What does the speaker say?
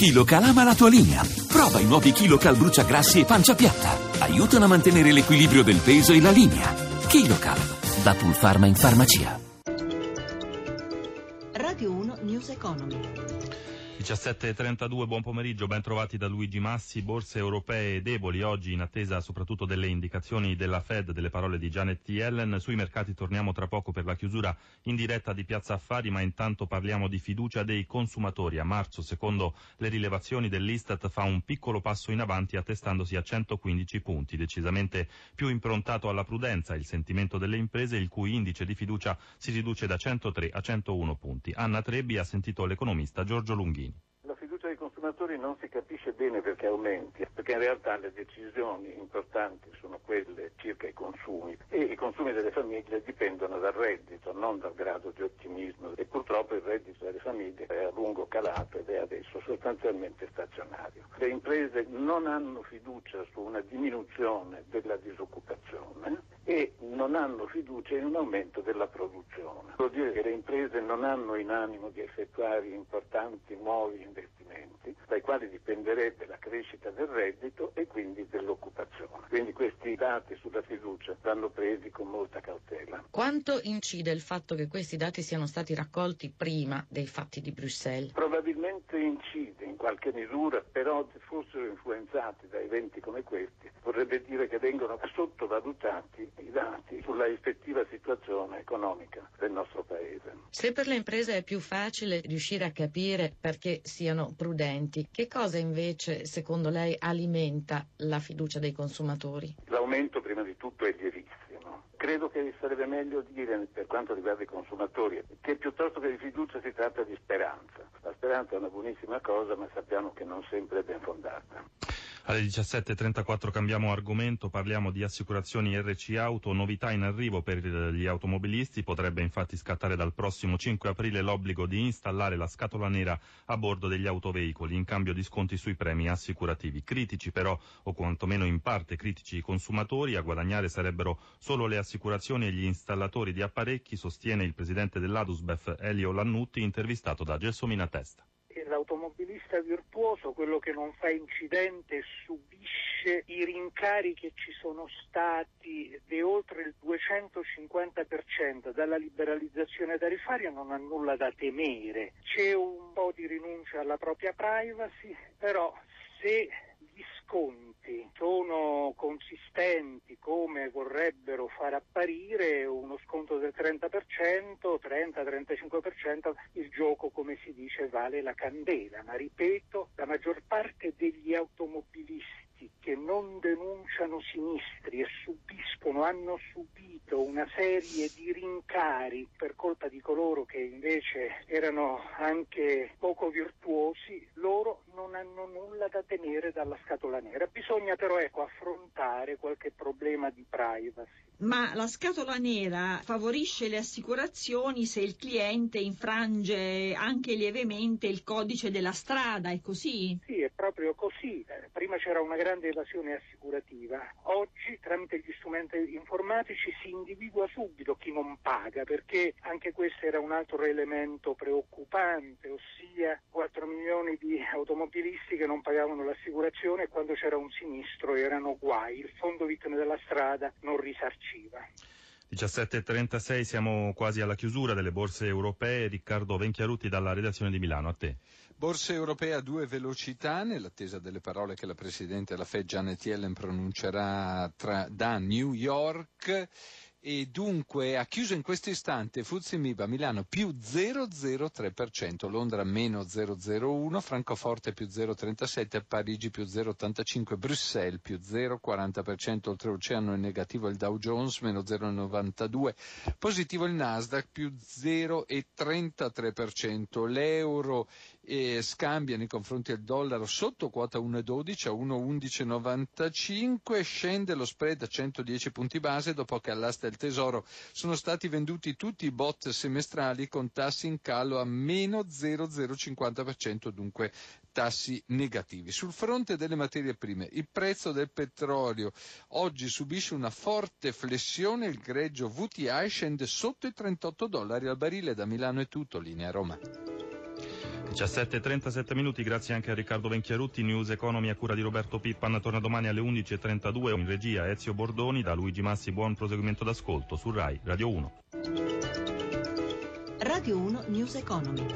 KiloCal ama la tua linea. Prova i nuovi KiloCal bruciagrassi e pancia piatta. Aiutano a mantenere l'equilibrio del peso e la linea. KiloCal, da Pulpharma in farmacia. Radio 1 News Economy. 17.32, buon pomeriggio, ben trovati da Luigi Massi. Borse europee deboli oggi in attesa soprattutto delle indicazioni della Fed, delle parole di Janet Yellen. Sui mercati torniamo tra poco per la chiusura in diretta di Piazza Affari, ma intanto parliamo di fiducia dei consumatori. A marzo, secondo le rilevazioni dell'Istat, fa un piccolo passo in avanti attestandosi a 115 punti, decisamente più improntato alla prudenza il sentimento delle imprese, il cui indice di fiducia si riduce da 103 a 101 punti. Anna Trebbi ha sentito l'economista Giorgio Lunghini consumatori non si capisce bene perché aumenti, perché in realtà le decisioni importanti sono quelle circa i consumi e i consumi delle famiglie dipendono dal reddito, non dal grado di ottimismo e purtroppo il reddito delle famiglie è a lungo calato ed è adesso sostanzialmente stazionario. Le imprese non hanno fiducia su una diminuzione della disoccupazione e non hanno fiducia in un aumento della produzione. Vuol dire che le imprese non hanno in animo di effettuare importanti nuovi investimenti dai quali dipenderebbe la crescita del reddito e quindi dell'occupazione. Quindi questi dati sulla fiducia vanno presi con molta cautela. Quanto incide il fatto che questi dati siano stati raccolti prima dei fatti di Bruxelles? Probabilmente incide in qualche misura, però se fossero influenzati da eventi come questi, vorrebbe dire che vengono sottovalutati i dati sulla effettiva situazione economica del nostro Paese. Se per le imprese è più facile riuscire a capire perché siano prudenti, che cosa invece secondo lei alimenta la fiducia dei consumatori? L'aumento prima di tutto è lievissimo. Credo che sarebbe meglio dire, per quanto riguarda i consumatori, che piuttosto che di fiducia si tratta di speranza. Speranza è una buonissima cosa, ma sappiamo che non sempre è ben fondata. Alle 17.34 cambiamo argomento, parliamo di assicurazioni RC Auto, novità in arrivo per gli automobilisti, potrebbe infatti scattare dal prossimo 5 aprile l'obbligo di installare la scatola nera a bordo degli autoveicoli in cambio di sconti sui premi assicurativi. Critici però, o quantomeno in parte critici i consumatori, a guadagnare sarebbero solo le assicurazioni e gli installatori di apparecchi, sostiene il presidente dell'Adusbef Elio Lannutti, intervistato da Gelsomina Testa l'automobilista virtuoso, quello che non fa incidente, subisce i rincari che ci sono stati di oltre il 250% dalla liberalizzazione tariffaria non ha nulla da temere. C'è un po' di rinuncia alla propria privacy, però se gli sconti sono consistenti come vorrebbero far apparire del 30%, 30-35%, il gioco come si dice vale la candela, ma ripeto, la maggior parte degli automobilisti che non denunciano sinistri e subiscono, hanno subito una serie di rincari per colpa di coloro che invece erano anche poco virtuosi, loro non hanno nulla da temere dalla scatola nera. Bisogna però ecco, affrontare qualche problema di privacy. Ma la scatola nera favorisce le assicurazioni se il cliente infrange anche lievemente il codice della strada, è così? Sì, è proprio così. Eh, prima c'era una grande evasione assicurativa, oggi tramite gli strumenti informatici si individua subito chi non paga, perché anche questo era un altro elemento preoccupante, ossia 4 milioni di automobilisti che non pagavano l'assicurazione e quando c'era un sinistro erano guai, il fondo vittime della strada non risarciva. 17.36 siamo quasi alla chiusura delle borse europee. Riccardo Venchiarutti dalla redazione di Milano, a te. Borsa europea a due velocità, nell'attesa delle parole che la Presidente della Fed Janet Yellen pronuncerà tra, da New York e dunque ha chiuso in questo istante Fuzzi Miba Milano più 0,03%, Londra meno 0,01%, Francoforte più 0,37%, Parigi più 0,85%, Bruxelles più 0,40%, oltreoceano è negativo il Dow Jones meno 0,92%, positivo il Nasdaq più 0,33%, l'euro eh, scambia nei confronti del dollaro sotto quota 1,12 a 1,1195, scende lo spread a 110 punti base dopo che all'asta del Tesoro sono stati venduti tutti i bot semestrali con tassi in calo a meno 0,050%, dunque tassi negativi. Sul fronte delle materie prime, il prezzo del petrolio oggi subisce una forte flessione, il greggio VTI scende sotto i 38 dollari al barile, da Milano è tutto, linea Roma. 17.37 minuti, grazie anche a Riccardo Venchiarutti, News Economy a cura di Roberto Pippan, torna domani alle 11.32 in regia Ezio Bordoni, da Luigi Massi buon proseguimento d'ascolto su RAI Radio 1. Radio 1 News Economy.